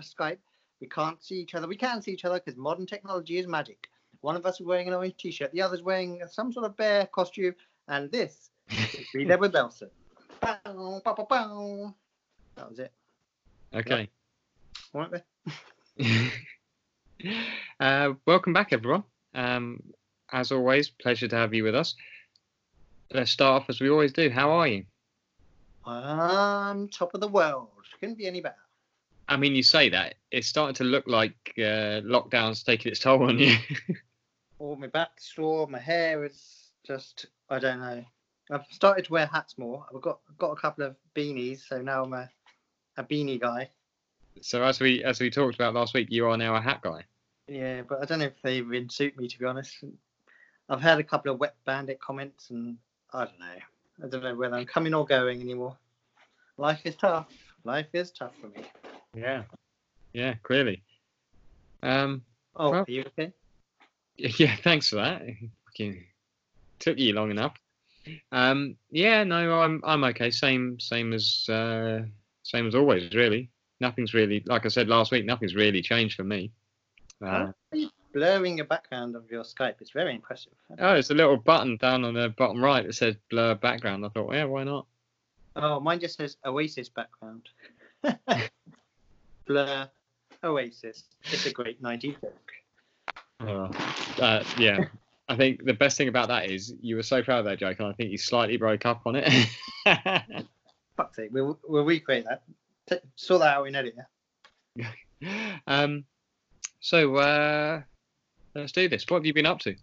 Skype. We can't see each other. We can see each other because modern technology is magic. One of us is wearing an orange t-shirt. The other's wearing some sort of bear costume. And this is Be There with Belson. Bow, bow, bow, bow. That was it. Okay. Weren't they? uh, welcome back, everyone. Um, as always, pleasure to have you with us. Let's start off as we always do. How are you? I'm top of the world. Couldn't be any better. I mean, you say that it's starting to look like uh, lockdown's taking its toll on you. All my back's sore, my hair is just, I don't know. I've started to wear hats more. I've got got a couple of beanies, so now I'm a, a beanie guy. so as we as we talked about last week, you are now a hat guy. Yeah, but I don't know if they even suit me, to be honest. I've had a couple of wet bandit comments, and I don't know. I don't know whether I'm coming or going anymore. Life is tough. Life is tough for me. Yeah. Yeah, clearly. Um, Oh, Well- are you okay? yeah, thanks for that. Fucking Took you long enough. Um, yeah, no, I'm I'm okay. Same same as uh, same as always. Really, nothing's really like I said last week. Nothing's really changed for me. Uh, Blurring the background of your Skype. It's very impressive. oh, it's a little button down on the bottom right that says blur background. I thought, yeah, why not? Oh, mine just says Oasis background. Blur Oasis. It's a great 90s joke. Uh, uh, yeah. I think the best thing about that is you were so proud of that joke, and I think you slightly broke up on it. Fuck's sake. We'll, we'll recreate that. T- sort that out in edit, yeah? um, so uh, let's do this. What have you been up to?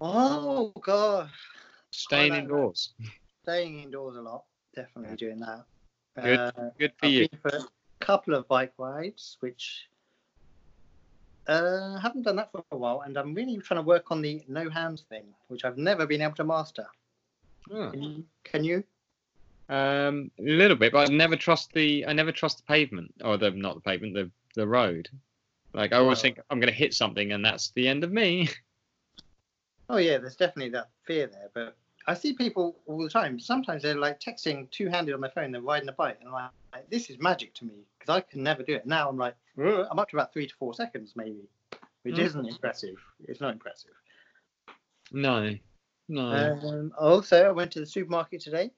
Oh, God. Staying indoors. Staying indoors a lot. Definitely doing that. Good. Uh, Good for I've you. for a couple of bike rides, which uh, haven't done that for a while, and I'm really trying to work on the no hands thing, which I've never been able to master. Oh. Can you? Can you? Um, a little bit, but I never trust the I never trust the pavement or the not the pavement, the the road. Like I always Oh. think I'm going to hit something and that's the end of me. Oh yeah, there's definitely that fear there, but I see people all the time. Sometimes they're like texting two-handed on their phone, they're riding a bike, and I'm like, this is magic to me because I can never do it. Now I'm like, I'm up to about three to four seconds maybe, which Mm. isn't impressive. It's not impressive. No, no. Um, also, I went to the supermarket today.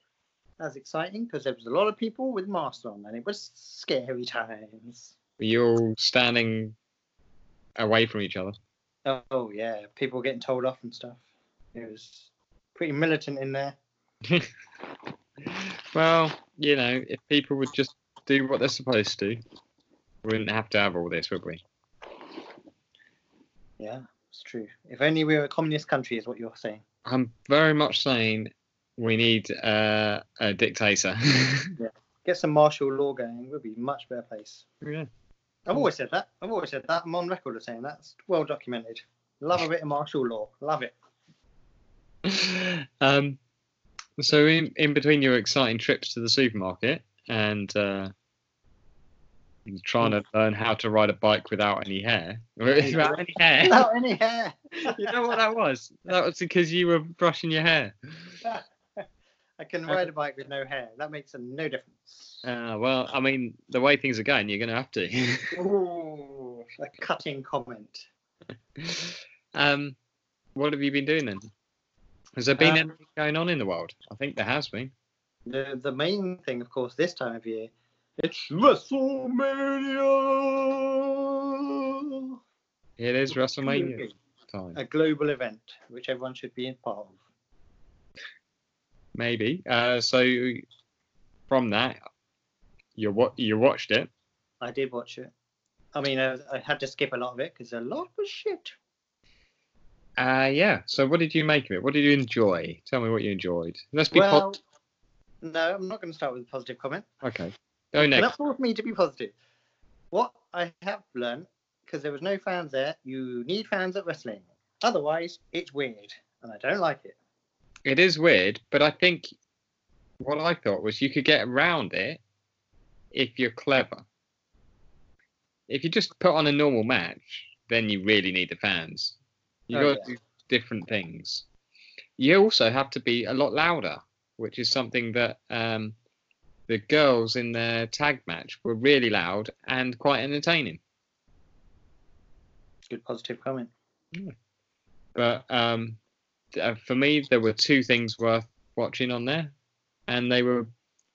That's exciting because there was a lot of people with masks on, and it was scary times. You're all standing away from each other. Oh yeah, people getting told off and stuff. It was pretty militant in there. well, you know, if people would just do what they're supposed to, we wouldn't have to have all this, would we? Yeah, it's true. If only we were a communist country, is what you're saying. I'm very much saying we need uh, a dictator. yeah. Get some martial law going, we'll be a much better place. yeah. I've always said that. I've always said that. I'm on record of saying that. It's well documented. Love a bit of martial law. Love it. um, so in, in between your exciting trips to the supermarket and uh, trying to learn how to ride a bike without any hair, without any hair, Without any hair. you know what that was? That was because you were brushing your hair. I can ride a bike with no hair. That makes a no difference. Uh, well, I mean, the way things are going, you're going to have to. Ooh, a cutting comment. um, what have you been doing then? Has there been Um, anything going on in the world? I think there has been. The the main thing, of course, this time of year, it's WrestleMania. It is WrestleMania time. A global event which everyone should be in part of. Maybe. Uh, so from that, you wa- you watched it. I did watch it. I mean, I, I had to skip a lot of it because a lot was shit. Uh, yeah. So what did you make of it? What did you enjoy? Tell me what you enjoyed. Let's be Well, po- no, I'm not going to start with a positive comment. okay. Go next. That forced me to be positive. What I have learned, because there was no fans there, you need fans at wrestling. Otherwise, it's weird, and I don't like it. It is weird, but I think what I thought was you could get around it if you're clever. If you just put on a normal match, then you really need the fans. You Oh, got to do different things. You also have to be a lot louder, which is something that um, the girls in their tag match were really loud and quite entertaining. Good positive comment. But um, uh, for me, there were two things worth watching on there, and they were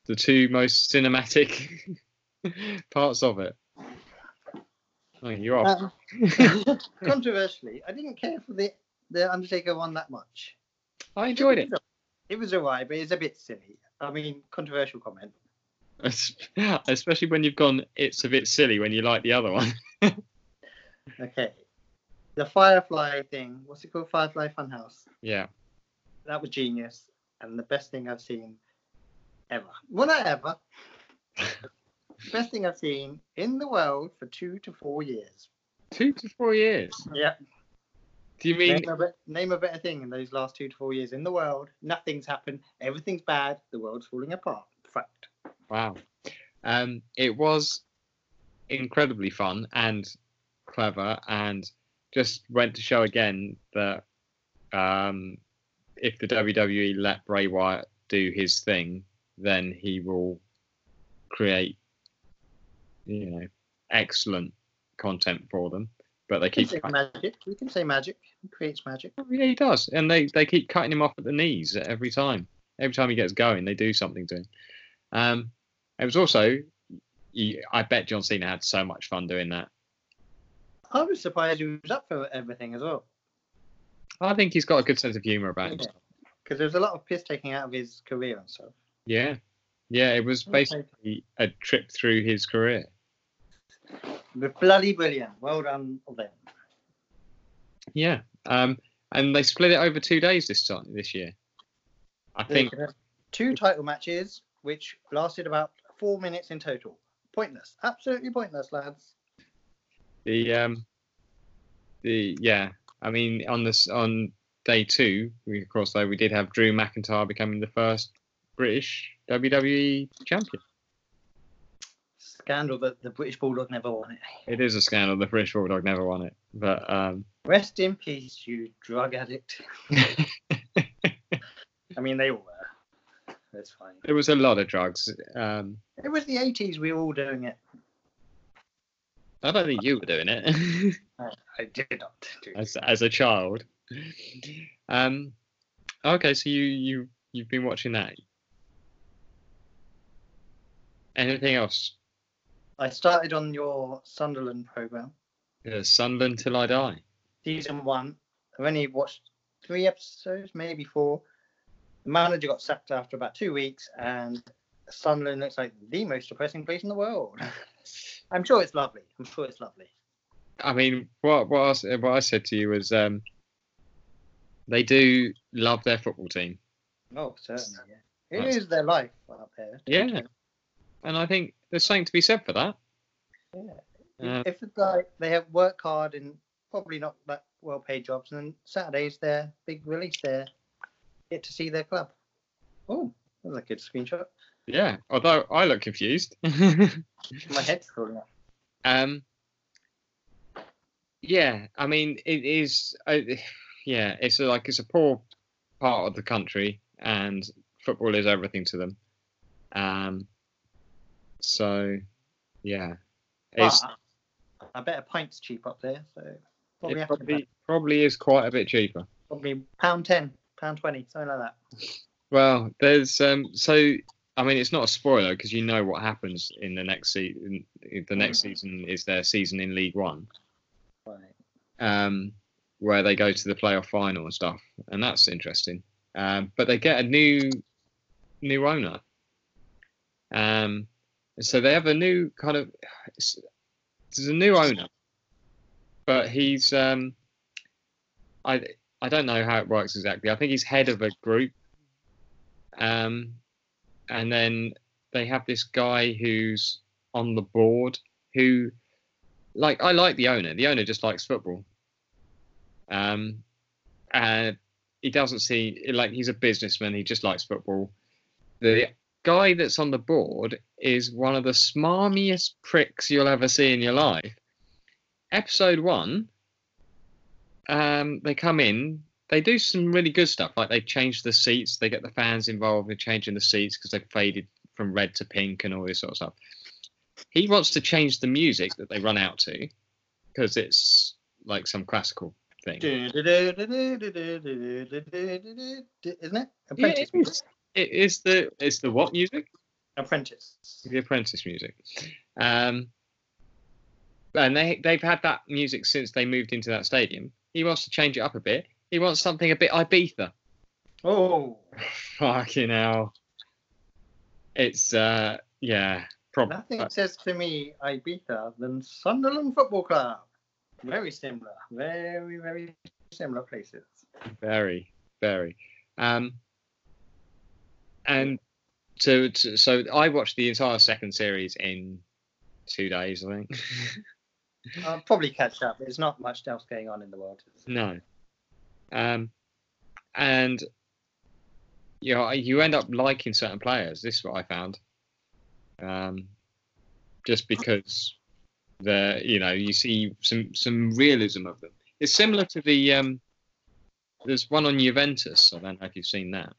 the two most cinematic parts of it. Oh, you're off. Um, controversially, I didn't care for the the Undertaker one that much. I enjoyed it. It was alright, but it's a bit silly. I mean, controversial comment. Especially when you've gone, it's a bit silly when you like the other one. Okay. The Firefly thing. What's it called? Firefly Funhouse. yeah. That was genius and the best thing I've seen ever. Well, not ever. Best thing I've seen in the world for two to four years. Two to four years. Yeah. Do you mean Name a, be- name a better thing in those last two to four years in the world. Nothing's happened. Everything's bad. The world's falling apart. Fact. Wow. Um, it was incredibly fun and clever, and just went to show again that um, if the WWE let Bray Wyatt do his thing, then he will create, you know, excellent content for them. But they keep magic. We can say magic. He creates magic. Yeah, he does, and they they keep cutting him off at the knees every time. Every time he gets going, they do something to him. Um, it was also, I bet John Cena had so much fun doing that. I was surprised he was up for everything as well. I think he's got a good sense of humour about Yeah. himself. Because there's a lot of piss taking out of his career and stuff. Yeah, yeah, it was basically a trip through his career. Bloody brilliant. Well done them. Yeah, um, and they split it over two days this time this year. I think two title matches, which lasted about four minutes in total. Pointless. Absolutely pointless, lads. the um, the yeah, I mean on this on day two, we of course though we did have Drew McIntyre becoming the first British WWE champion. Scandal that the British Bulldog never won it. It is a scandal the British Bulldog never won it, but um, Rest in peace, you drug addict. I mean, they all were. That's fine. there was a lot of drugs. Um, It was the 80s, we were all doing it. I don't think you were doing it I did not do as as a child. Um, okay, so you you you've been watching that. Anything else? I started on your Sunderland program, Yeah, Sunderland till I die. season one. I've only watched three episodes, maybe four. The manager got sacked after about two weeks, and Sunderland looks like the most depressing place in the world. I'm sure it's lovely. I'm sure it's lovely. I mean, what what I, what I said to you was um, they do love their football team, Oh, certainly. Yeah. It That's- is their life up there. Yeah. and I think there's something to be said for that. Yeah. Uh, if like they have work hard and probably not that well paid jobs, and then Saturday's their big release there, get to see their club. Oh, that was a good screenshot. Yeah, although I look confused. My head's falling off. um, yeah, I mean, it is. Uh, yeah, it's a, like it's a poor part of the country, and football is everything to them. Um, so, yeah, it's, But I bet a pint's cheap up there, so probably it probably probably is quite a bit cheaper. probably pound ten, pound twenty, something like that. Well, there's um, so I mean, it's not a spoiler because you know what happens in the next season. The next season is their season in League One, Right. um, where they go to the playoff final and stuff, and that's interesting. Um, but they get a new new owner, um, so they have a new kind of there's a new owner, but he's um, I I don't know how it works exactly. I think he's head of a group um, and then they have this guy who's on the board who, like, I like the owner. The owner just likes football. Um, and he doesn't see like he's a businessman. He just likes football. The guy that's on the board is one of the smarmiest pricks you'll ever see in your life. Episode one, um, they come in. They do some really good stuff. Like they change the seats. They get the fans involved in changing the seats because they've faded from red to pink and all this sort of stuff. He wants to change the music that they run out to because it's like some classical thing. Isn't it? Yeah, it is. It is the it's the what music? Apprentice. The Apprentice music. Um, and they they've had that music since they moved into that stadium. He wants to change it up a bit. He wants something a bit Ibiza. Oh, Fucking hell. It's uh yeah, probably nothing says to me Ibiza than Sunderland Football Club. Very similar. Very, very similar places. very, very. Um and so I watched the entire second series in two days, I think. I'll probably catch up. There's not much else going on in the world. No. Um, and you know, you end up liking certain players. This is what I found. Um, just because the you know you see some some realism of them. It's similar to the um, there's one on Juventus. I don't know if you've seen that,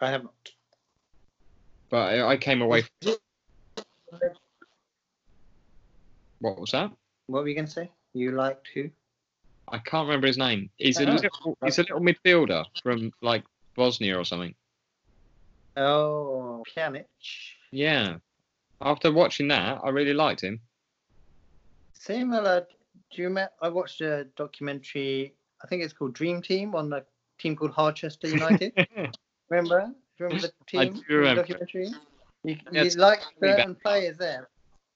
I have not. but I, I came away. What was that? What were you going to say? You liked who? I can't remember his name. He's a Oh. little, he's a little midfielder from like Bosnia or something. Oh, Pjanic. Yeah. After watching that, I really liked him. Similar. Do you remember? I watched a documentary. I think it's called Dream Team on a team called Harchester United. Remember? Do you remember the team? I do remember. Documentary. You, Yeah, you like really certain players there.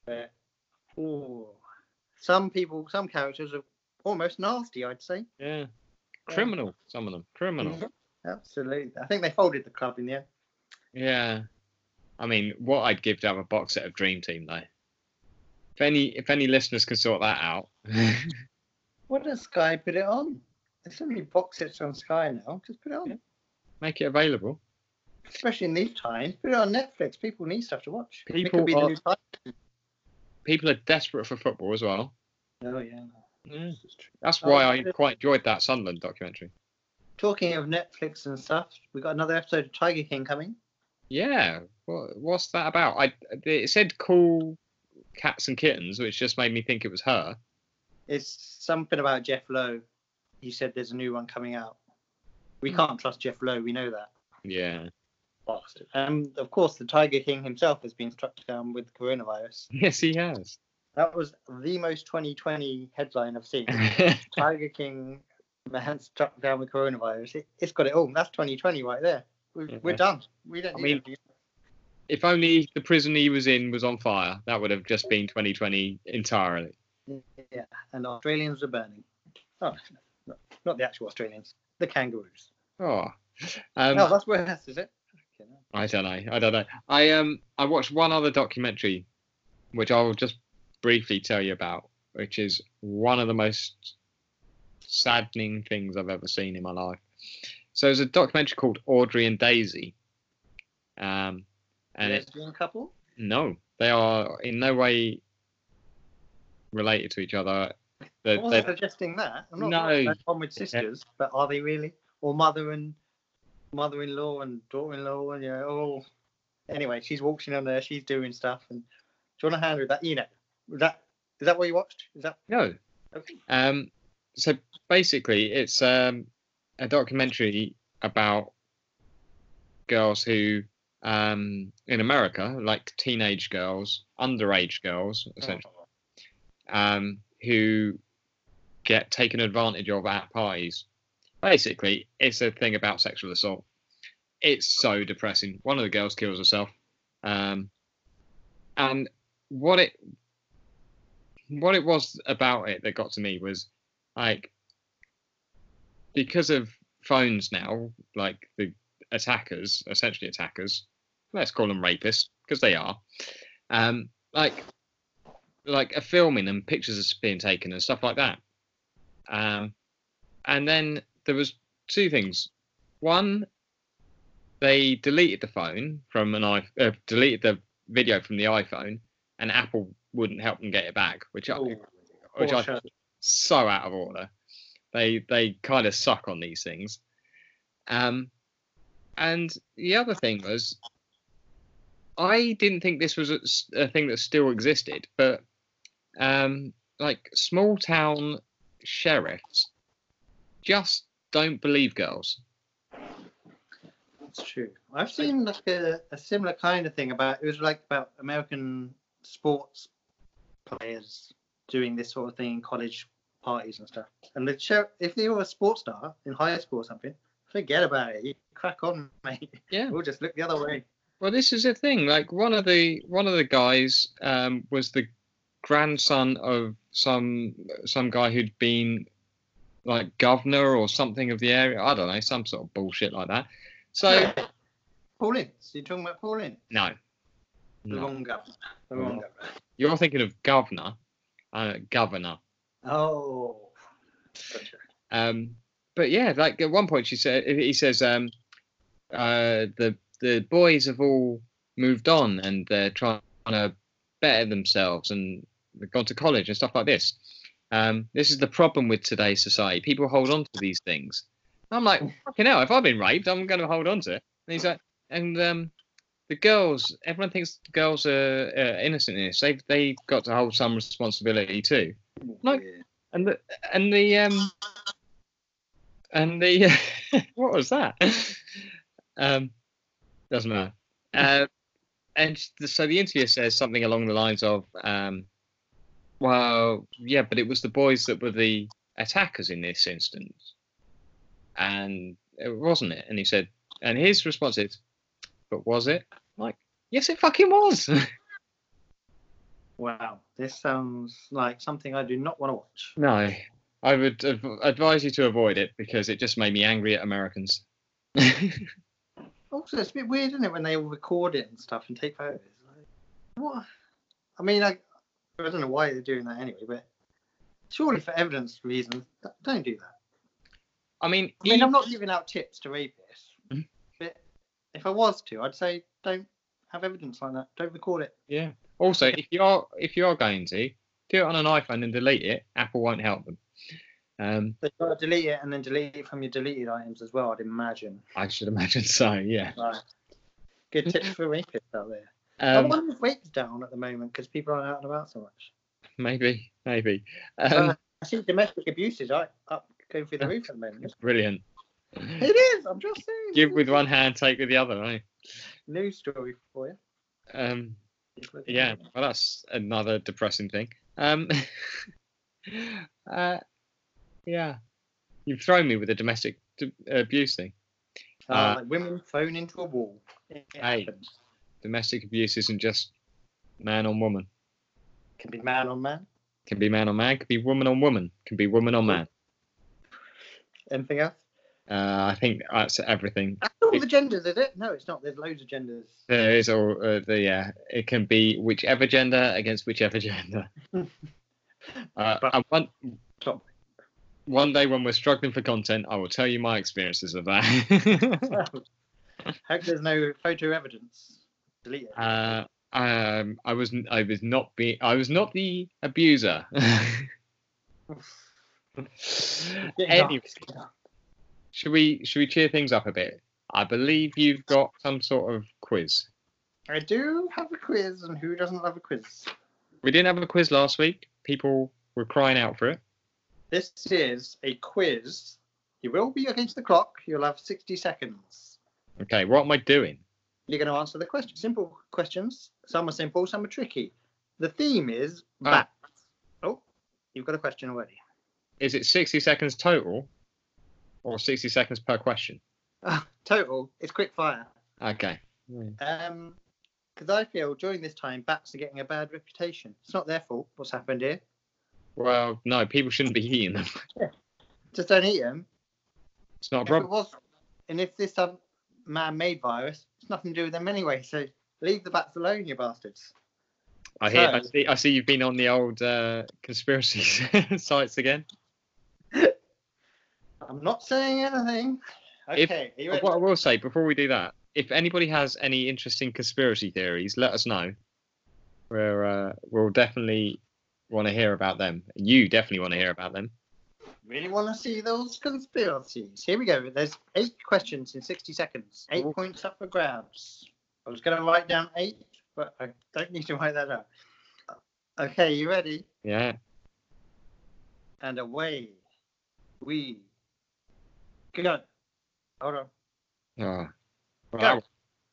But, oh, some people, some characters are almost nasty. I'd say. yeah. Criminal, some of them. Criminal. Mhm. Absolutely. I think they folded the club in the end. Yeah. I mean, what I'd give to have a box set of Dream Team though. If any if any listeners can sort that out. What does Sky put it on? There's so many box sets on Sky now. Just put it on. Make it available. Especially in these times. Put it on Netflix. People need stuff to watch. People are-. People are desperate for football as well. Oh yeah. Mm. Oh, yeah. Is. That's why Oh, I quite enjoyed that Sunderland documentary. Talking of Netflix and stuff, we got another episode of Tiger King coming. Yeah. What, what's that about? I it said cool cats and kittens, which just made me think it was her. It's something about Jeff Lowe. He said there's a new one coming out. We Hmm. can't trust Jeff Lowe. We know that. Yeah. Bastard. And of course, the Tiger King himself has been struck down with coronavirus. Yes, he has. That was the most 2020 headline I've seen. Tiger King man struck down with coronavirus. It, it's got it all. That's 2020 right there. We're, Yeah. we're done. We don't I need mean- anything. if only the prison he was in was on fire, that would have just been 2020 entirely. Yeah, and Australians are burning. Oh, not the actual Australians, the kangaroos. Oh. Um, no, that's worse, is it? Okay, no. I don't know. I don't know. I um I watched one other documentary, which I'll just briefly tell you about, which is one of the most saddening things I've ever seen in my life. So it's a documentary called Audrey and Daisy. Um, and it, Lesbian couple. no, they are in no way related to each other. I wasn't suggesting that. I'm not No. one with sisters, but are they really? Or mother and mother-in-law and daughter-in-law and yeah. Oh, anyway, she's walking on there. She's doing stuff. And do you want to handle that? You know, that is that what you watched? Is that no, okay? Um, so basically, it's um, a documentary about girls who, um, in America, like teenage girls, underage girls, essentially, um, who get taken advantage of at parties. Basically, it's a thing about sexual assault. It's so depressing. One of the girls kills herself, um, and what it what it was about it that got to me was like because of phones now, like the attackers, essentially attackers, let's call them rapists because they are. Um, like like a filming and pictures are being taken and stuff like that. Um, and then there was two things. One, they deleted the phone from an i uh, deleted the video from the iPhone, and Apple wouldn't help them get it back, which I, which I so out of order. They they kind of suck on these things. Um, and the other thing was, I didn't think this was a thing that still existed, but um, like small town sheriffs just don't believe girls. That's true. I've seen like a, a similar kind of thing about it was like about American sports players doing this sort of thing in college parties and stuff. And the show, if they were a sports star in high school or something, forget about it. You crack on, mate. Yeah. We'll just look the other way. Well, this is the thing. Like one of the one of the guys um, was the grandson of some some guy who'd been like governor or something of the area. I don't know, some sort of bullshit like that. So Paul Ince. You're talking about Paul Ince? no, The no. wrong governor. The wrong No. governor. You're thinking of governor, uh, governor. Oh. Gotcha. Um, but yeah, like at one point she said, he says, um, uh, the the boys have all moved on and they're trying to better themselves and gone to college and stuff like this. Um, this is the problem with today's society. People hold on to these things. I'm like, fucking hell, if I've been raped, I'm going to hold on to it. And he's like, and um, the girls, everyone thinks the girls are uh, innocent in this. They've, they've got to hold some responsibility too Like, Yeah. and the and the um and the what was that um doesn't matter uh, and so the interviewer says something along the lines of um well yeah but it was the boys that were the attackers in this instance and it wasn't it and he said and his response is but was it I'm like yes it fucking was Wow. This sounds like something I do not want to watch. no i would adv- advise you to avoid it because it just made me angry at americans Also, it's a bit weird, isn't it, when they all record it and stuff and take photos? Like, what? I mean, I, I don't know why they're doing that anyway, but surely for evidence reasons, don't do that. I mean, I mean, even- I'm not giving out tips to rapists, Mhm. but if I was to, I'd say don't have evidence like that. Don't record it. yeah. Also, if you are if you are going to do it on an iPhone and delete it, Apple won't help them. Um, you've got to delete it and then delete it from your deleted items as well, I'd imagine. I should imagine so. Yeah. Right. Good tips for rapists out there. I Um, wonder if rape's down at the moment because people aren't out and about so much. maybe, maybe. Um, Uh, I see domestic abuse is up, up going through the roof at the moment. brilliant. It is. I'm just saying. Give with one hand, take with the other. Right? News story for you. Um, yeah. Well, that's another depressing thing. Um, uh, yeah. You've thrown me with a domestic d- abuse thing. Uh, Uh, like women thrown into a wall. It Hey. happens. Domestic abuse isn't just man on woman. Can be man on man. Can be man on man. Can be woman on woman. Can be woman on man. Anything else? Uh, I think that's everything. That's all the genders, is it? No, it's not. There's loads of genders. There is all uh, the yeah. It can be whichever gender against whichever gender. uh, But- one Top. one day when we're struggling for content, I will tell you my experiences of that. Hope there's no photo evidence. Delete it. uh, um, I was I was not be I was not the abuser. Anyway, should we should we cheer things up a bit? I believe you've got some sort of quiz. I do have a quiz, and who doesn't love a quiz? We didn't have a quiz last week. People were crying out for it. This is a quiz. You will be against the clock. You'll have 60 seconds. Okay, what am I doing? You're going to answer the question. Simple questions. Some are simple, some are tricky. The theme is Ah. bats. Oh, you've got a question already. Is it 60 seconds total or 60 seconds per question? Ah, total. It's quick fire. Okay. Um, because I feel during this time bats are getting a bad reputation. It's not their fault. What's happened here? Well, no, people shouldn't be eating them. yeah. Just don't eat them. It's not a problem. and if this um, man-made virus, it's nothing to do with them anyway. So leave the bats alone, you bastards. I hear. I see. I see. You've been on the old uh, conspiracy sites again. I'm not saying anything. Okay, are you what I will say before we do that, if anybody has any interesting conspiracy theories, let us know. We're uh, we'll definitely want to hear about them. You definitely want to hear about them. Really want to see those conspiracies. Here we go. There's eight questions in 60 seconds. Eight Ooh. points up for grabs. I was going to write down eight, but I don't need to write that out. Okay, you ready? Yeah. And away we go. Hold on. Oh. Well, Go.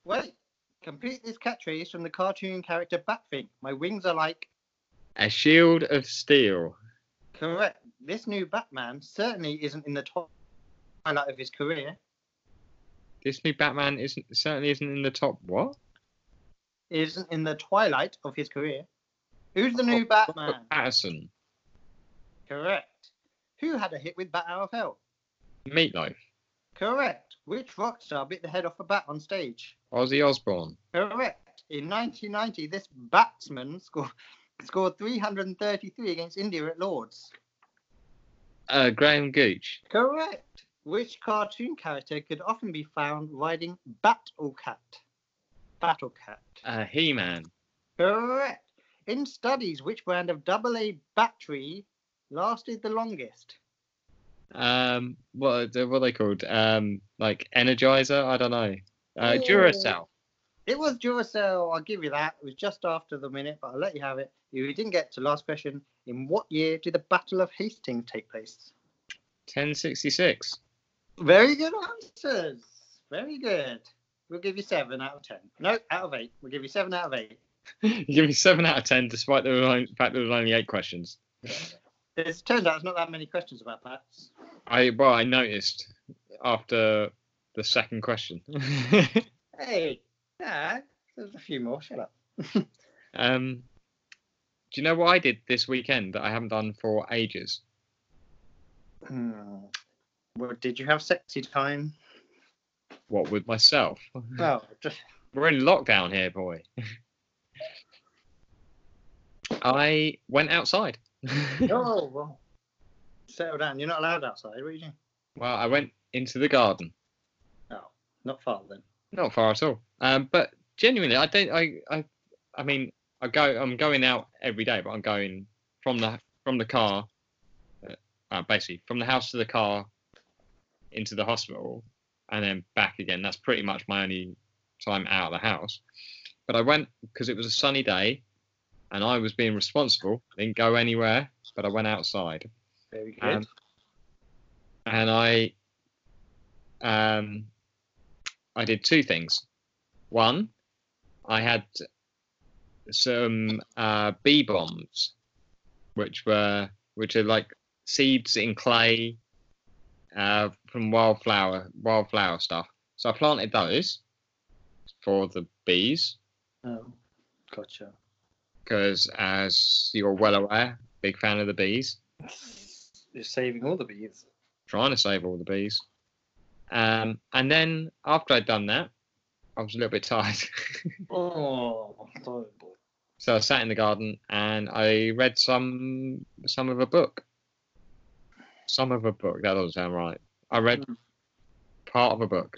Wait. Complete this catchphrase from the cartoon character Batfink. My wings are like. a shield of steel. Correct. This new Batman certainly isn't in the twilight of his career. This new Batman isn't certainly isn't in the top. What? Isn't in the twilight of his career. Who's the oh, new oh, oh, Batman? Pattinson. Correct. Who had a hit with Bat Out of Hell? Meatloaf. Correct. Which rock star bit the head off a bat on stage? Ozzy Osbourne. Correct. In 1990, this batsman scored scored 333 against India at Lords. Uh, Graham Gooch. Correct. Which cartoon character could often be found riding Battle Cat? Battle Cat. Uh, He-Man. Correct. In studies, which brand of AA battery lasted the longest? Um, what what are they called? Um, like Energizer? I don't know. Uh, Oh. Duracell. It was Duracell. I'll give you that. It was just after the minute, but I'll let you have it. You didn't get to last question. In what year did the Battle of Hastings take place? 1066. Very good answers. Very good. We'll give you seven out of ten. No, out of eight. We'll give you seven out of eight. you give me seven out of ten, despite the only- fact there was only eight questions. It turns out there's not that many questions about bats. I well, I noticed after the second question. Hey, yeah, there's a few more. Shut up. um, do you know what I did this weekend that I haven't done for ages? Hmm. Well, did you have sexy time? What with myself? No, just We're in lockdown here, boy. I went outside. oh well. Settle down. You're not allowed outside. What are you doing? well, I went into the garden. Oh, not far then. Not far at all. Um, but genuinely, I don't. I, I, I mean, I go. I'm going out every day, but I'm going from the from the car, uh, uh, basically from the house to the car, into the hospital, and then back again. That's pretty much my only time out of the house. But I went because it was a sunny day, and I was being responsible. I didn't go anywhere, but I went outside Very good. Um, and I um I did two things. One, I had some uh, bee bombs, which were which are like seeds in clay uh, from wildflower wildflower stuff. So I planted those for the bees oh, gotcha. because, as you're well aware, big fan of the bees. You're saving all the bees. trying to save all the bees. Um, and then after I'd done that, I was a little bit tired. Oh. So I sat in the garden and I read some some of a book. Some of a book. That doesn't sound right. I read Mm. part of a book,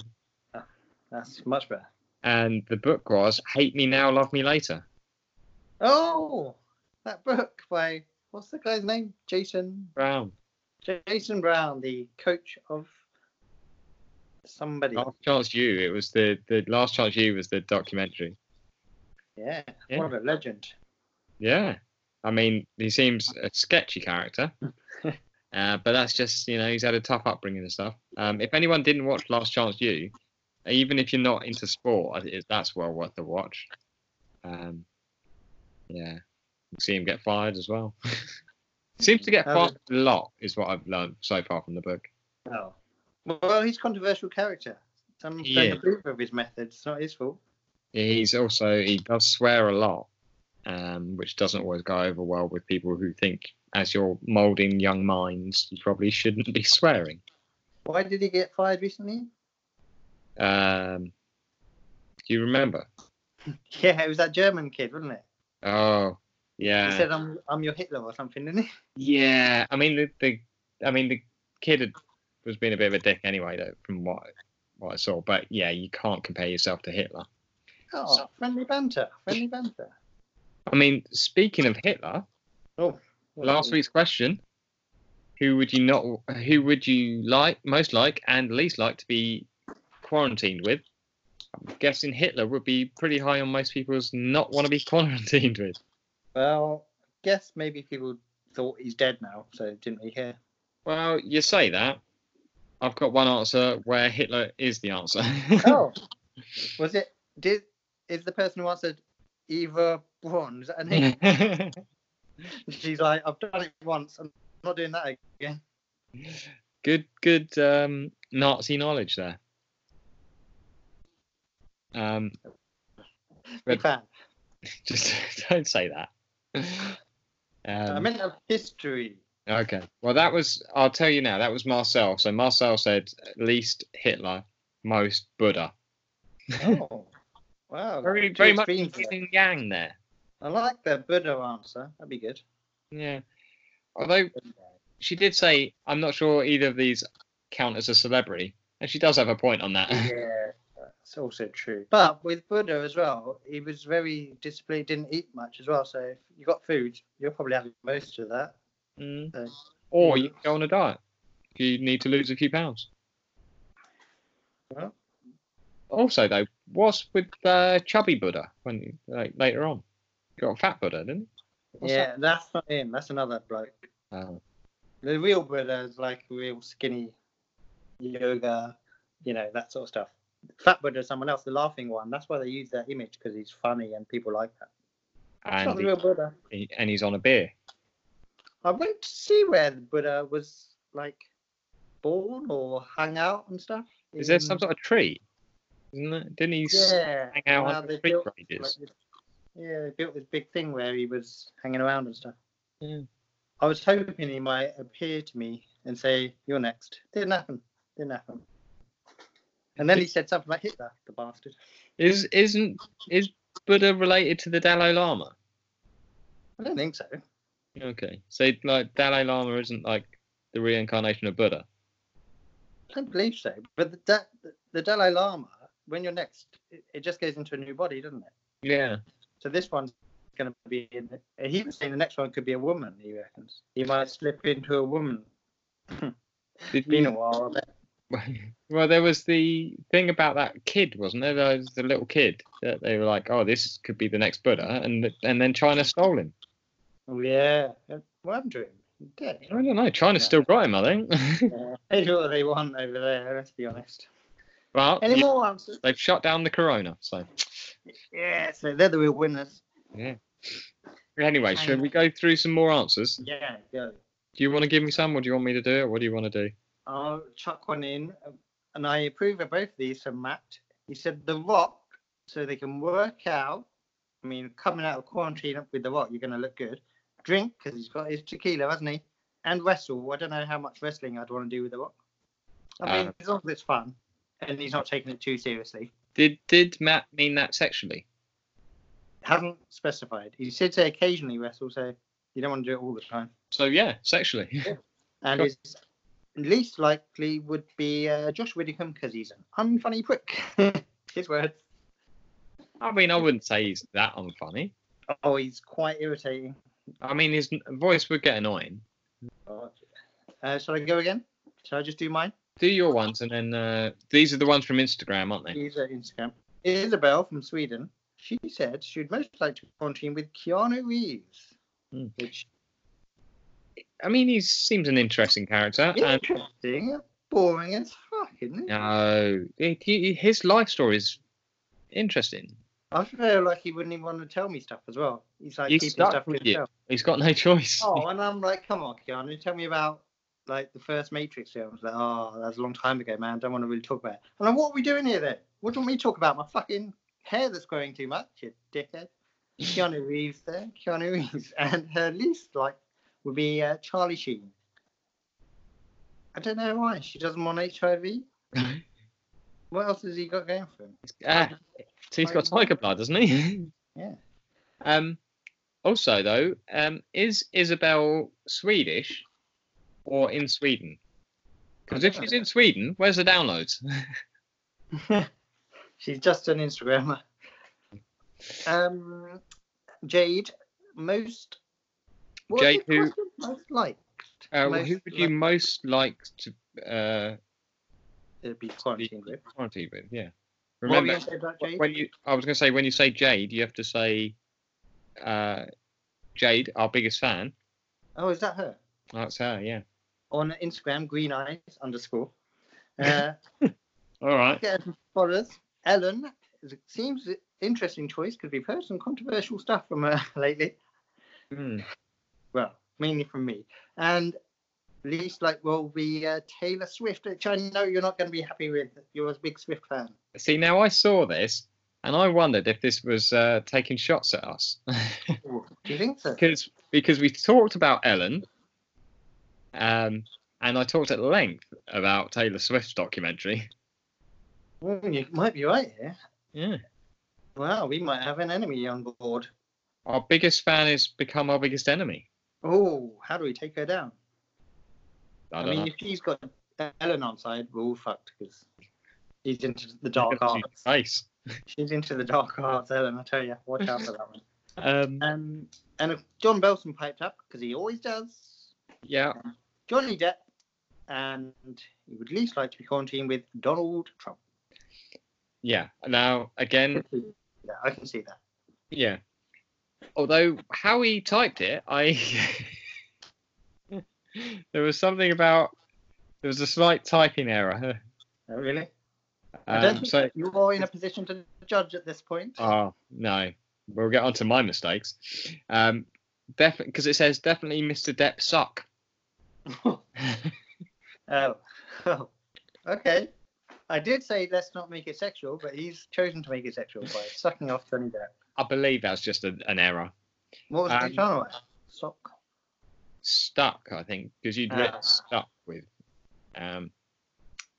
That's much better. and the book was "Hate Me Now, Love Me Later." Oh, that book by what's the guy's name? Jason Brown. Jason Brown, the coach of somebody. Last Chance U. It was the the Last Chance U was the documentary. Yeah, Yeah. what a legend. Yeah, I mean, he seems a sketchy character, uh, but that's just you know he's had a tough upbringing and stuff. Um, if anyone didn't watch Last Chance U, even if you're not into sport, that's well worth the watch. Um, yeah, you see him get fired as well. seems to get fired a lot, is what I've learned so far from the book. Oh, well, he's a controversial character. Some don't approve of his methods. It's not his fault. He's also he does swear a lot, um, which doesn't always go over well with people who think, as you're moulding young minds, you probably shouldn't be swearing. Why did he get fired recently? Um, do you remember? Yeah, it was that German kid, wasn't it? Oh, yeah. He said, "I'm I'm your Hitler" or something, didn't he? yeah. I mean, the, the I mean, the kid had, was being a bit of a dick anyway, though, from what what I saw. But yeah, you can't compare yourself to Hitler. Oh, friendly banter, friendly banter. I mean, speaking of Hitler, Oh, Last week's question: Who would you not? Who would you like most like and least like to be quarantined with? I'm guessing Hitler would be pretty high on most people's not want to be quarantined with. Well, I guess maybe people thought he's dead now, so didn't really care. Well, you say that. I've got one answer where Hitler is the answer. Oh, was it? Did is the person who answered Eva Braun? Is that her? She's like, I've done it once. I'm not doing that again. good, good um, Nazi knowledge there. Um, Big fan. just don't say that. I Um, meant of history. okay. Well, that was. I'll tell you now. That was Marcel. So Marcel said least Hitler, most Buddha. Oh, wow. Very, very much yin and yang there. I like the Buddha answer. That'd be good. Yeah. Although she did say, I'm not sure either of these count as a celebrity, and she does have a point on that. Yeah, that's also true. But with Buddha as well, he was very disciplined, didn't eat much as well. So if you got food, you'll probably have most of that. Mm. So, Or you can go on a diet you need to lose a few pounds. Well. Also, though, what's with uh, chubby Buddha when like, later on? Got fat Buddha, didn't you? What's yeah, that's not him. That's another bloke. Oh. The real Buddha is like real skinny yoga, you know, that sort of stuff. Fat Buddha is someone else, the laughing one. That's why they use that image because he's funny and people like that. It's not And, the real Buddha. he, and he's on a beer. I went to see where the Buddha was like born or hung out and stuff. Is there some sort of tree? Isn't it? Didn't he yeah, hang out well, on the street built, like, yeah, they built this big thing where he was hanging around and stuff. Yeah. I was hoping he might appear to me and say, "You're next." Didn't happen. Didn't happen. And then he said something like Hitler, the bastard. Is isn't is Buddha related to the Dalai Lama? I don't think so. Okay, so like Dalai Lama isn't like the reincarnation of Buddha. I don't believe so. But the, the Dalai Lama, when you're next, it, it just goes into a new body, doesn't it? Yeah. So this one's going to be. In, he was saying the next one could be a woman. He reckons he might slip into a woman. Did Been a while. Well, there was the thing about that kid, wasn't there? There was the little kid that they were like, "Oh, this could be the next Buddha," and and then China stole him. Oh yeah. What happened to him? He's dead. I don't know. China's still got him, I think. Yeah. They do what they want over there. Let's be honest. Well, Any more answers? they've shut down the corona. So Yeah. So they're the real winners. yeah. Anyway, should we go through some more answers? Yeah. Go. Do you want to give me some, or do you want me to do it? Or what do you want to do? I'll chuck one in, and I approve of both of these from Matt. He said The Rock, so they can work out. I mean, coming out of quarantine up with The Rock, you're going to look good. Drink, because he's got his tequila, hasn't he? And wrestle. I don't know how much wrestling I'd want to do with The Rock. I mean, Uh, as long as it's fun, and he's not taking it too seriously. Did did Matt mean that sexually? Hasn't specified. He said say occasionally wrestle, so you don't want to do it all the time. So yeah, sexually. And Sure. his least likely would be uh, Josh Widdicombe because he's an unfunny prick. his words. I mean, I wouldn't say he's that unfunny. Oh, he's quite irritating. I mean, his voice would get annoying. Uh, shall I go again? Shall I just do mine? Do your ones, and then uh, these are the ones from Instagram, aren't they? These are Instagram. Isabel from Sweden. She said she'd most like to quarantine with Keanu Reeves, Hmm. which I mean, he seems an interesting character. And interesting, boring as fuck, isn't it? no, he- he- his life story is interesting. I feel like he wouldn't even want to tell me stuff as well. He's like He's keeping stuck stuff to with you. He's got no choice. Oh, and I'm like, come on, Keanu, tell me about like the first Matrix film. I was Like, oh, that was a long time ago, man. Don't want to really talk about it. And I'm, what are we doing here then? What do you want me to talk about? My fucking hair that's growing too much, you dickhead. Keanu Reeves there, Keanu Reeves, and her least like would be uh, Charlie Sheen. I don't know why she doesn't want HIV. What else has he got going for him? Ah, so he's got tiger blood, doesn't he? Yeah. Um. Also, though, um, is Isabel Swedish or in Sweden? Because if she's in Sweden, where's the downloads? She's just an Instagrammer. Um, Jade, most What Jade, who- most liked? Uh, Most who would you like- most like to uh, It'd be quarantined with. quarantine with? Yeah. You Remember, gonna say about Jade? when you I was going to say when you say Jade, you have to say uh, Jade, our biggest fan. Oh, is that her? That's her. Yeah. On Instagram, green eyes underscore. Uh, All right. followers. Ellen seems interesting choice because we've heard some controversial stuff from her lately. Hmm. Well, mainly from me. And least like will be uh, Taylor Swift, which I know you're not going to be happy with. You're a big Swift fan. See, now I saw this and I wondered if this was uh, taking shots at us. Do you think so? because because we talked about Ellen, um, and I talked at length about Taylor Swift's documentary. Mm, you might be right here. Yeah. Wow, we might have an enemy on board. Our biggest fan has become our biggest enemy. Oh, how do we take her down? I, I, mean, know. if she's got Ellen on side, we're all fucked because he's into the dark arts. Face. She's into the dark arts, Ellen. I tell you, watch out for that one. Um, Um, and if John Belson piped up because he always does. yeah. Johnny Depp, and he would least like to be quarantined with Donald Trump. Yeah. Now again, Yeah, I can see that. yeah. Although how he typed it, I there was something about there was a slight typing error. Oh, really? I don't Um, think so you are in a position to judge at this point. Oh no, we'll get on to my mistakes. Um, definitely because it says definitely Mr. Depp suck. Oh. oh, okay. I did say let's not make it sexual, but he's chosen to make it sexual by sucking off Johnny Depp. I believe that's just a, an error. What was Um, the channel? Sock. Stuck, I think, because you'd written stuck with. Um,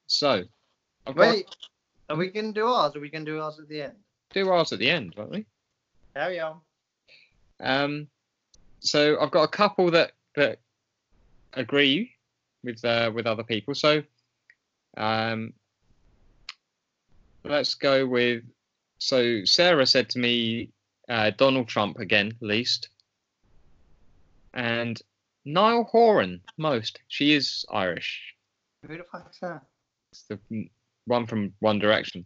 so I've got Wait, are we going to do ours? Or are we going to do ours at the end? do ours at the end, won't we? Carry on. Um, so I've got a couple that that agree with uh, with other people. So um, let's go with. So Sarah said to me, uh, Donald Trump again, least, and Niall Horan most. She is Irish. Who the fuck's that? It's the one from One Direction.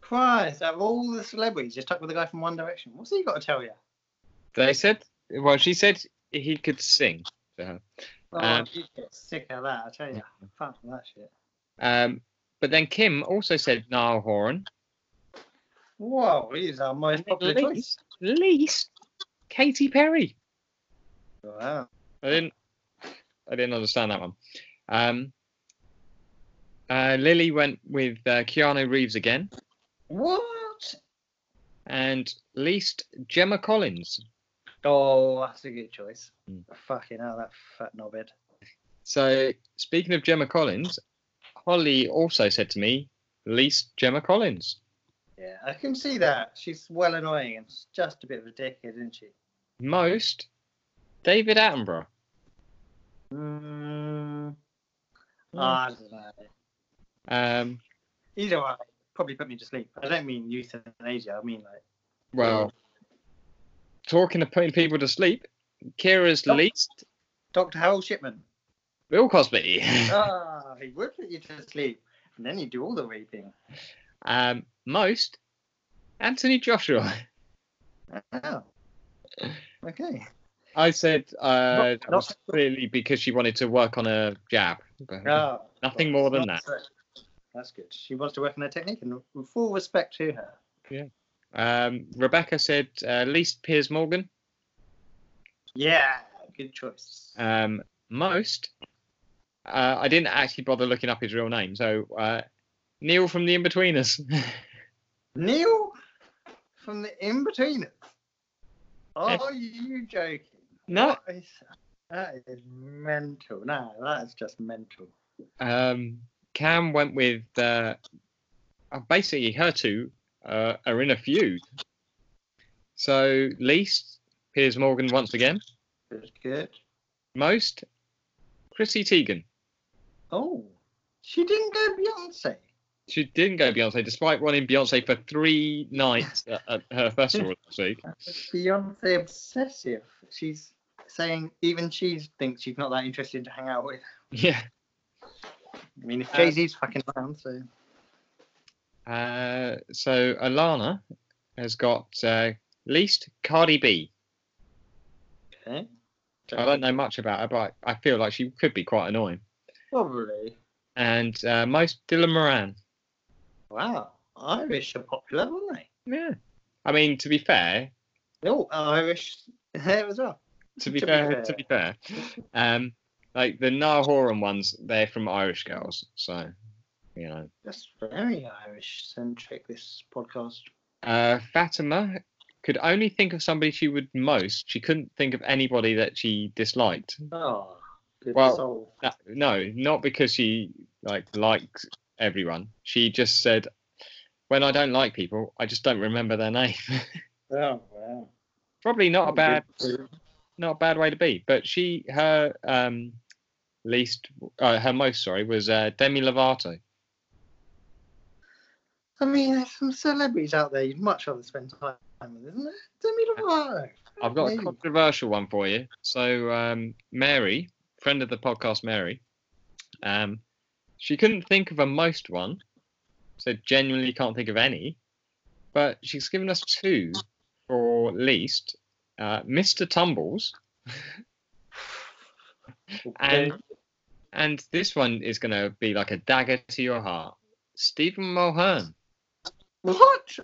Christ, out of all the celebrities, you're stuck with the guy from One Direction. What's he got to tell you? They said, well, she said he could sing to her. Oh, Um, you get sick of that, I tell you. Fuck that shit. Um, but then Kim also said Niall Horan. Whoa, he's our most popular choice. least, least Katy Perry. Wow. I didn't, I didn't understand that one. Um, uh, Lily went with uh, Keanu Reeves again, What? and least Gemma Collins. Oh, that's a good choice. Mm. Fucking hell, that fat knobhead. So speaking of Gemma Collins, Holly also said to me, least Gemma Collins. Yeah, I can see that. She's well annoying and just a bit of a dickhead, isn't she? Most David Attenborough. Mm, I don't know. Um, He's alright. Probably put me to sleep. I don't mean euthanasia. I mean like. well, talking of putting people to sleep, Kira's Oh. least Dr. Harold Shipman. Bill Cosby. ah, he would put you to sleep, and then he'd do all the raping. um, most Anthony Joshua. Oh. Okay. I said uh, Not- that not- clearly because she wanted to work on a jab. Oh, Nothing well, more than so- That's good. She wants to work on her technique, and with full respect to her. Um, Rebecca said uh, least Piers Morgan. Yeah, good choice. Um, most. Uh, I didn't actually bother looking up his real name, so uh, Neil from the Inbetweeners. Neil from the In-Betweeners. Are you joking? no. What is, that is mental. No, that is just mental. Um, Cam went with uh, uh, basically her two uh, are in a feud. So least Piers Morgan once again. Good, good. Most Chrissy Teigen. Oh, she didn't go Beyonce. She didn't go Beyonce, despite running Beyonce for three nights at, her festival last week. Beyonce obsessive. She's saying even she thinks she's not that interested to hang out with. Yeah. I mean, if Uh, Jay Z's fucking around, so Uh, so Alana has got uh, least Cardi B. okay. I don't know much about her, but I feel like she could be quite annoying. Probably. And uh, most Dylan Moran. Wow, Irish are popular, aren't they? Yeah. I mean, to be fair, Oh, Irish there as well. to be To be fair, fair. to be fair, um, like the Niall Horan ones, they're from Irish girls, so you know. That's very Irish centric. This podcast. Uh, Fatima could only think of somebody she would most. She couldn't think of anybody that she disliked. Oh, good Well- soul. No, no, not because she like likes everyone. She just said, "When I don't like people, I just don't remember their name." Oh wow. Probably not a bad, Good. not a bad way to be. But she, her um, least, uh, her most sorry was uh, Demi Lovato. I mean, there's some celebrities out there you'd much rather spend time with, isn't there? Demi Lovato. I've got a controversial one for you. So um, Mary, friend of the podcast, Mary, um, she couldn't think of a most one. So genuinely can't think of any. But she's given us two for least. Uh, Mr. Tumbles, and and this one is going to be like a dagger to your heart. Stephen Mulhern. What?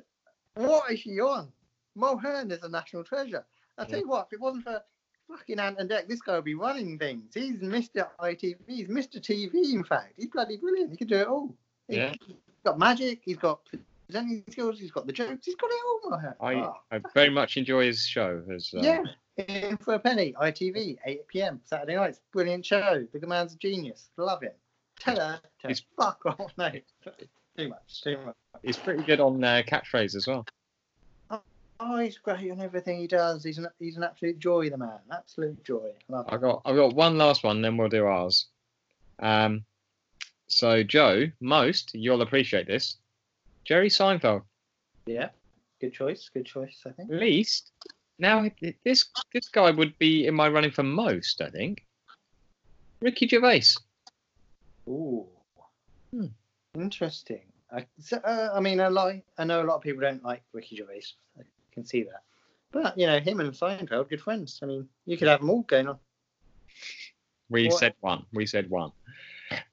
What is she on? Mulhern is a national treasure. I tell you what, if it wasn't for fucking Ant and Dec, this guy would be running things. He's Mr. ITV. He's Mr. TV, in fact. He's bloody brilliant. He can do it all. He- Yeah. He's got magic. He's got presenting skills. He's got the jokes. He's got it all, Mulhern. I, Oh, I very much enjoy his show. As, uh, yeah. In for a penny, ITV, 8 p.m. Saturday nights. Brilliant show. The man's a genius. Love him. Tell her to He's- fuck off. No, too much. Too much. He's pretty good on uh, catchphrase as well. Oh, he's great on everything he does. He's an he's an absolute joy, the man. Absolute joy. Love I got I got one last one, then we'll do ours. Um, so Joe, most you'll appreciate this. Jerry Seinfeld, Yeah, good choice. Good choice. I think. least. Now this this guy would be in my running for most, I think. Ricky Gervais. Ooh. Hmm. Interesting. I, so, uh, I mean, I like. I know a lot of people don't like Ricky Gervais. I can see that. But you know, him and Seinfeld, good friends. I mean, you could have them all going on. We What? said one. We said one.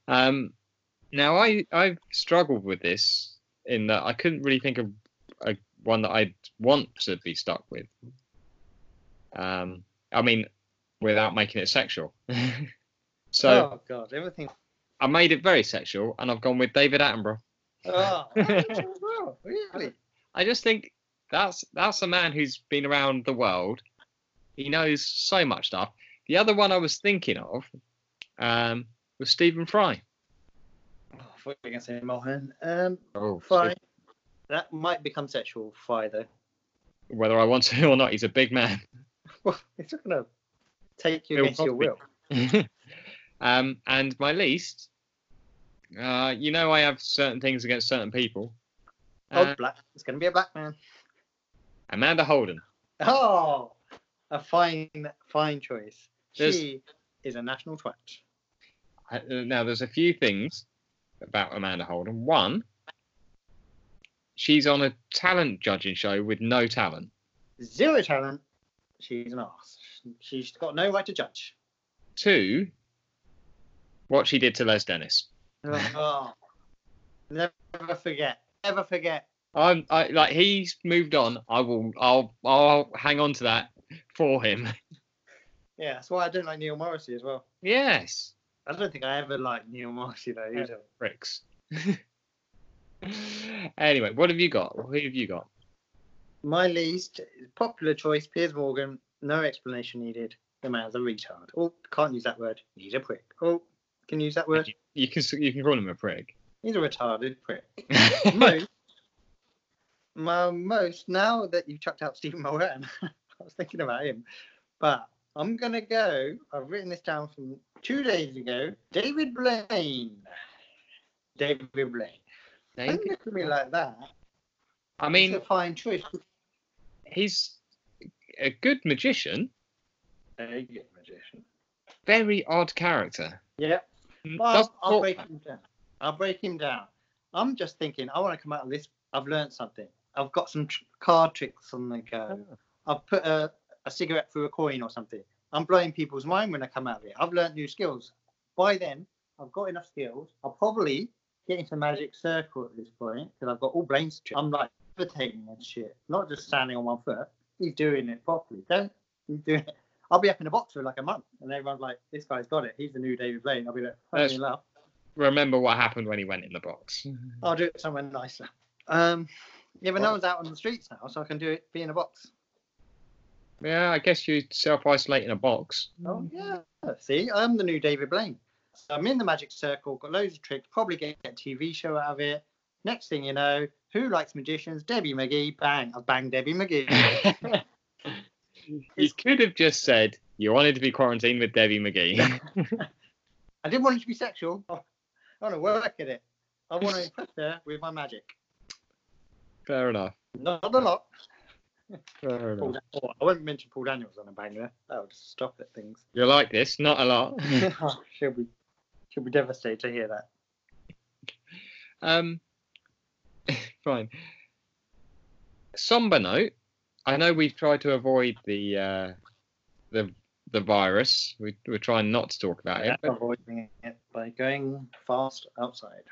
Um, now I I've struggled with this in that I couldn't really think of a one that I'd want to be stuck with. Um, I mean, without making it sexual. so oh God, everything. I made it very sexual, and I've gone with David Attenborough. Oh, really? I just think that's that's a man who's been around the world. He knows so much stuff. The other one I was thinking of um, was Stephen Fry. Oh, I thought you were going to say Mulhern. Um, Oh, fine. That might become sexual. Fry though. whether I want to or not, he's a big man. Well, it's not going to take you Bill against your will. um, and my least, uh, you know, I have certain things against certain people. Oh, Uh, black. It's going to be a black man. Amanda Holden. Oh, a fine, fine choice. There's- She is a national twat. Uh, now, there's a few things about Amanda Holden. One, she's on a talent judging show with no talent. Zero talent. She's an ass. She's got no right to judge. Two, what she did to Les Dennis. Oh, never forget. Never forget. I'm I, like he's moved on. I will. I'll. I'll hang on to that for him. Yeah, that's why I don't like Neil Morrissey as well. yes. I don't think I ever liked Neil Morrissey though. He was a Pricks. anyway, what have you got? Who have you got? My least popular choice, Piers Morgan. No explanation needed. The man's a retard. Oh, can't use that word. He's a prick. Oh, can you use that word? You can you can call him a prick. He's a retarded prick. most, my most now that you've chucked out Stephen Moran, I was thinking about him, but I'm gonna go. I've written this down from two days ago. David Blaine. David Blaine. Don't David- look at me like that. I mean, It's a fine choice. he's a good magician. There you go, magician. Very odd character. Yeah. Mm, Well, I'll break him down. I'll break him down. I'm just thinking, I want to come out of this. I've learned something. I've got some tr- card tricks on the go. I've put a, a cigarette through a coin or something. I'm blowing people's mind when I come out of it. I've learned new skills. By then, I've got enough skills. I'll probably get into the magic circle at this point because I've got all brains. I'm like levitating and shit, not just standing on one foot. He's doing it properly. Don't he's doing it. I'll be up in a box for like a month, and everyone's like, "This guy's got it. He's the new David Blaine." I'll be like, "Funny enough." Remember what happened when he went in the box. I'll do it somewhere nicer. Um, yeah, but no one's out on the streets now, so I can do it. Be in a box. Yeah, I guess you self isolate in a box. Oh yeah. See, I'm the new David Blaine. So I'm in the magic circle, got loads of tricks, probably get a TV show out of it. Next thing you know, who likes magicians? Debbie McGee. Bang! I've banged Debbie McGee. You could have just said you wanted to be quarantined with Debbie McGee. I didn't want it to be sexual. I want to work at it. I want to impress her with my magic. Fair enough. Not a lot. Fair enough. oh, I won't mention Paul Daniels on a banger. That would stop at things. You're like this, not a lot. she'll be, she'll be devastated to hear that. Um, fine. Somber note. I know we've tried to avoid the uh, the the virus. We, we're trying not to talk about it, but, avoiding it by going fast outside.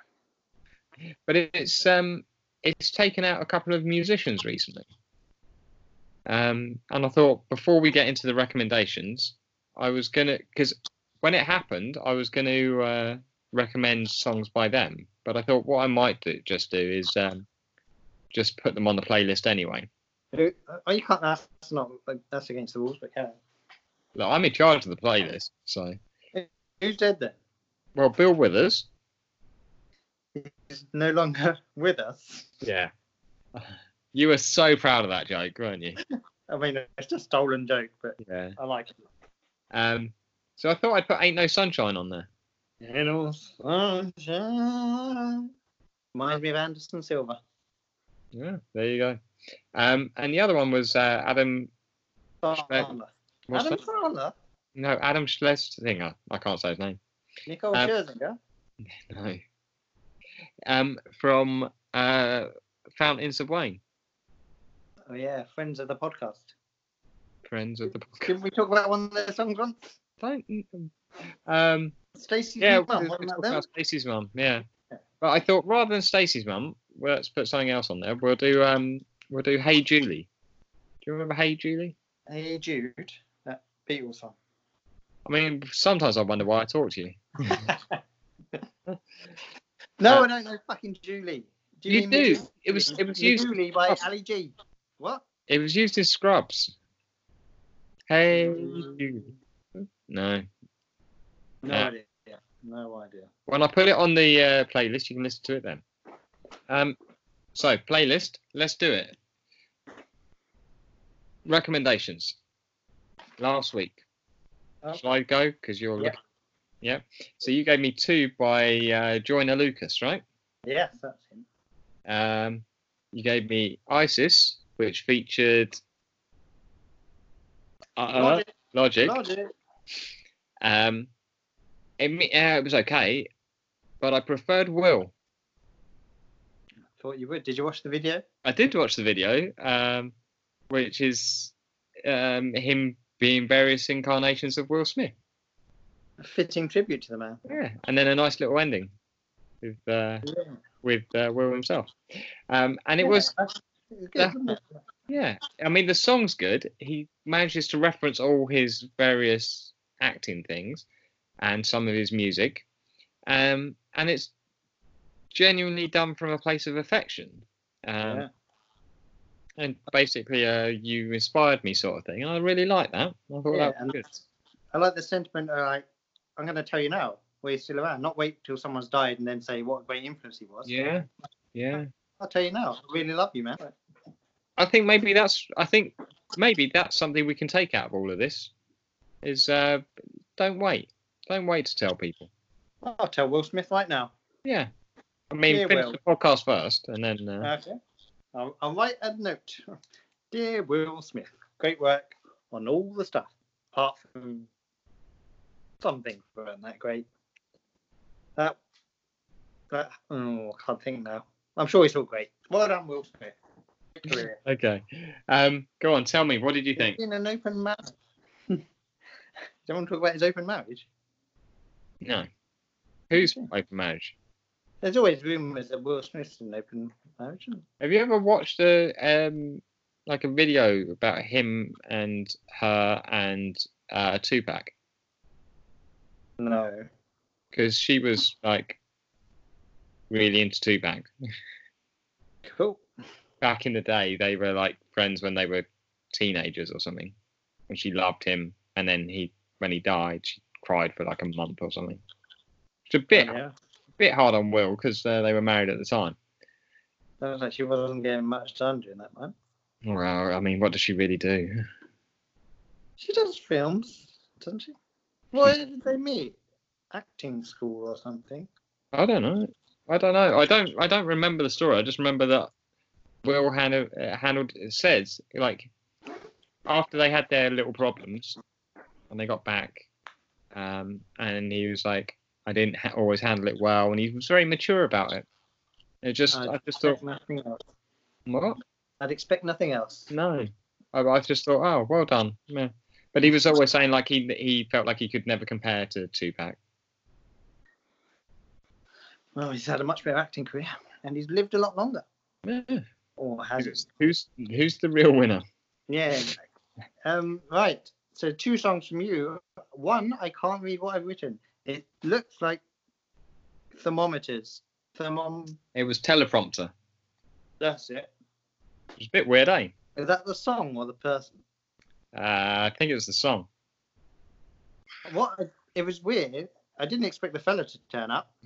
but it's um it's taken out a couple of musicians recently. Um, and I thought before we get into the recommendations, I was gonna because when it happened, I was gonna uh, recommend songs by them. But I thought what I might do just do is um, just put them on the playlist anyway. Who- Oh, you can't. Ask that's not. That's against the rules. But can Look, I'm in charge of the playlist, so who's dead then? well, Bill Withers. He's no longer with us. Yeah. You were so proud of that joke, weren't you? I mean, it's a stolen joke, but Yeah. I like it. Um, so I thought I'd put "Ain't No Sunshine" on there. You know, sunshine. Reminds me of Anderson Silva. Yeah, there you go. Um, and the other one was uh, Adam. Sandler. what's Adam that? Sandler. No, Adam Schlesinger. I can't say his name. Nicole Um, Scherzinger. No. Um, from uh, Fountains of Wayne, Oh yeah, friends of the podcast. friends of the podcast. Didn't we talk about one of their songs once? Don't. Um, Stacey's yeah, mum. we Wasn't we that talked them? about Stacey's mum. Yeah. Yeah. But I thought rather than Stacey's mum, well, let's put something else on there. We'll do um, we'll do Hey Julie. Do you remember Hey Julie? Hey Jude, that Beatles song. I mean, sometimes I wonder why I talk to you. No, I don't know fucking Julie. You do. Julie? It was- it was used- Julie by. Ali G. What? It was used in Scrubs. Hey Julie. No. No Uh, idea. No idea. When I put it on the uh, playlist, you can listen to it then. Um, so playlist, let's do it. Recommendations. Last week. Oh. Shall I go? Because you're Yeah. looking. Yeah. So you gave me two by uh, Joyner Lucas, right? Yes, that's him. Um, you gave me Isis, which featured uh, Logic. Logic. Logic. Um, it, uh, it was okay, but I preferred Will. Thought you would. Did you watch the video? I did watch the video, um, which is um, him being various incarnations of Will Smith. A fitting tribute to the man. Yeah, and then a nice little ending with uh, Yeah. with uh, Will himself. Um, and it Yeah, was good, that- isn't it? yeah. I mean, the song's good. He manages to reference all his various acting things and some of his music, um, and it's genuinely done from a place of affection. Um, Yeah. And basically uh, you inspired me sort of thing and i really like that i thought Yeah, that was good I like the sentiment of like, I'm going to tell you now, while you're still around. Not wait till someone's died and then say what a great influence he was. yeah yeah I'll tell you now. I really love you, man. i think maybe that's i think maybe that's something we can take out of all of this is uh don't wait don't wait to tell people I'll tell Will Smith right now. yeah i mean Yeah, finish Will. the podcast first and then uh, Okay. I'll, I'll write a note. Dear Will Smith, great work on all the stuff. apart from something weren't that great. That, that oh, I can't think now. I'm sure it's all great. Well done, Will Smith. Okay. Um, go on. Tell me. What did you think? In an open marriage. Do you want to talk about his open marriage? No. Who's open marriage? There's always rumours that Will Smith's an open marriage. Have you ever watched a um like a video about him and her and uh, Tupac? No. Because she was like really into Tupac. Cool. Back in the day, they were like friends when they were teenagers or something, and she loved him. And then he, when he died, she cried for like a month or something. It's a bit, Yeah. Bit hard on Will because uh, they were married at the time. Sounds like she wasn't getting much done during that time. Well, I mean, what does she really do? She does films, doesn't she? Why did they meet? Acting school or something? I don't know. I don't know. I don't. I don't remember the story. I just remember that Will handled uh, handled says like after they had their little problems and they got back, um, and he was like, I didn't ha- always handle it well, and he was very mature about it. It just, I'd I just thought, nothing else. what? I'd expect nothing else. No, I, I just thought, oh, well done. Yeah. But he was always saying like he he felt like he could never compare to Tupac. Well, he's had a much better acting career, and he's lived a lot longer. Yeah. Or has Who's who's, who's the real winner? Yeah. Um, right. So two songs from you. One, I can't read what I've written. It looks like thermometers. Thermom. It was teleprompter. That's it. It was a bit weird, eh? Is that the song or the person? Uh, I think it was the song. What? It was weird. I didn't expect the fella to turn up.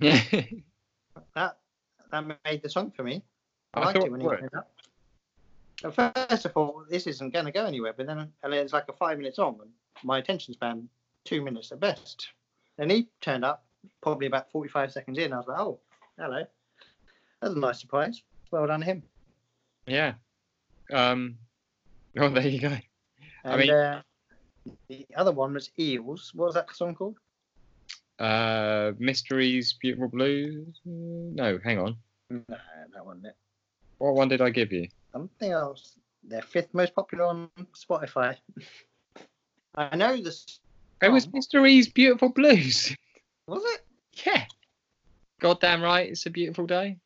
That that made the song for me. I, I liked it when he turned up. At first, I thought this isn't going to go anywhere, but then and it's like a five minute song, and my attention span two minutes at best. And he turned up probably about forty five seconds in. I was like, oh, hello. That's a nice surprise. Well done to him. yeah. Um. Oh, there you go. And mean- uh, the other one was Eels. What was that song called? Uh, Mysteries, Beautiful Blues. No, hang on. No, that wasn't it. What one did I give you? Something else. They're fifth most popular on Spotify. I know this. It was Mr. E's Beautiful Blues. Was it? yeah. Goddamn right, it's a beautiful day.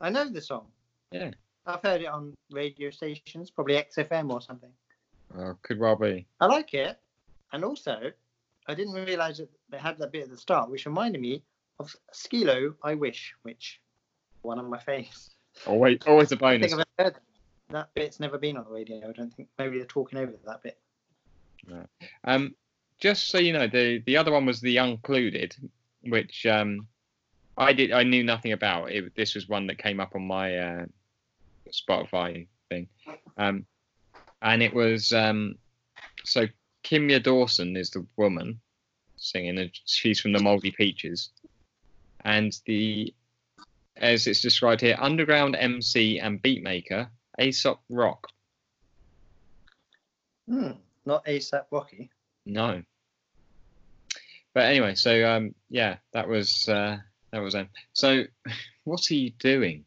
I know the song. Yeah. I've heard it on radio stations, probably XFM or something. Oh, could well be. I like it. And also, I didn't realise that they had that bit at the start, which reminded me of Skee-Lo, I Wish, which one of my faves. Always, always a I bonus. think I've heard that. bit's never been on the radio. I don't think. Maybe they're talking over that bit. Um, just so you know, the the other one was the Uncluded, which um, I did I knew nothing about. It, this was one that came up on my uh, Spotify thing, um, and it was um, so Kimya Dawson is the woman singing, and she's from the Moldy Peaches, and the as it's described here, underground MC and beatmaker Aesop Rock. Hmm. Not ASAP Rocky. No. But anyway, so um, yeah, that was uh, that was um. So, what are you doing?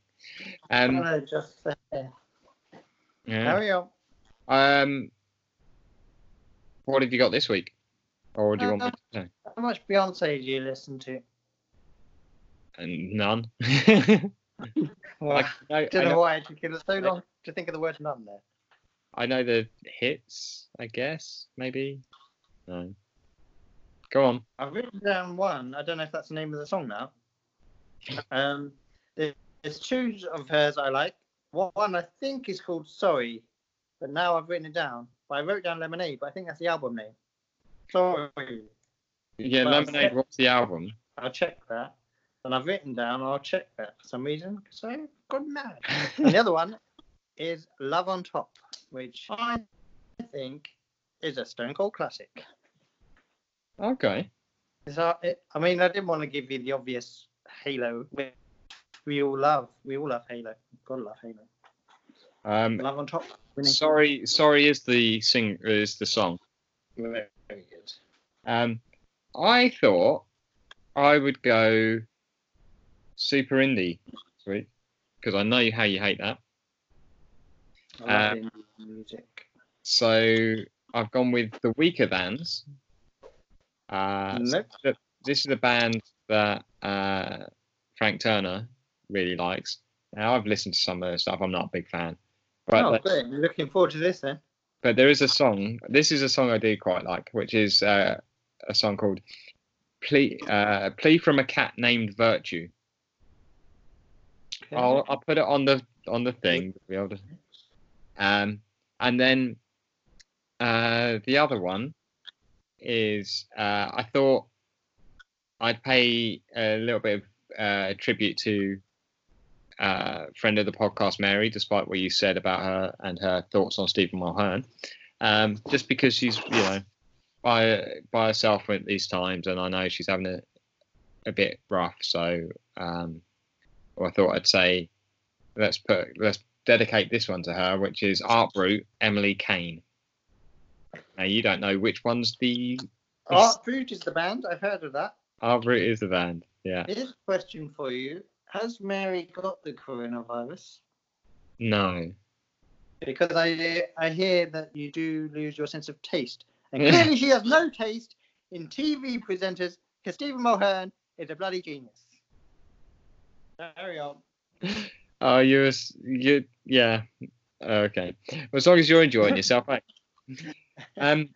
Um, no, just uh, yeah. carry on. Um, what have you got this week? Or do you want me to say? How much Beyonce do you listen to? And none. Well, I, I I, don't know know, why it took you so long to think of the word none there. I know the hits, I guess, maybe. No. Go on. I've written down one. I don't know if that's the name of the song now. Um, there's two of hers I like. One I think is called Sorry, but now I've written it down. But I wrote down Lemonade, but I think that's the album name. Sorry. Yeah, Well, Lemonade. What's the album? I'll check that. And I've written down, I'll check that for some reason, I've gone mad. and the other one is Love on Top, which I think is a Stone Cold classic. Okay. Is that it? I mean, I didn't want to give you the obvious Halo. which We all love. We all love Halo. Gotta love Halo. Um, Love on top. winning. sorry, sorry is the sing is the song. Very good. Um, I thought I would go super indie this week because I know how you hate that. I love indie music. So I've gone with the Weakerthans. Uh, Nope. th- this is a band that uh, Frank Turner really likes. Now I've listened to some of their stuff. I'm not a big fan, but oh, great. Looking forward to this then. but there is a song. This is a song I do quite like, which is uh, a song called "Plea uh, Plea from a Cat Named Virtue." Okay. I'll I'll put it on the on the thing. be able to- Um, and then uh, the other one is uh, I thought I'd pay a little bit of uh, tribute to uh, friend of the podcast Mary, despite what you said about her and her thoughts on Stephen Mulhern. Um, just because she's you know by by herself at these times, and I know she's having a a bit rough, so um, well, I thought I'd say let's put let's dedicate this one to her, which is Art Brut Emily Kane. Now you don't know which one's the Art Brut is the band. I've heard of that. Art Brut is the band. Yeah. Here's a question for you. Has Mary got the coronavirus? No. Because I I hear that you do lose your sense of taste. And clearly she has no taste in TV presenters because Stephen Mulhern is a bloody genius. Carry on. Oh, you're you yeah. Okay. Well, as long as you're enjoying yourself, right? Eh? Um,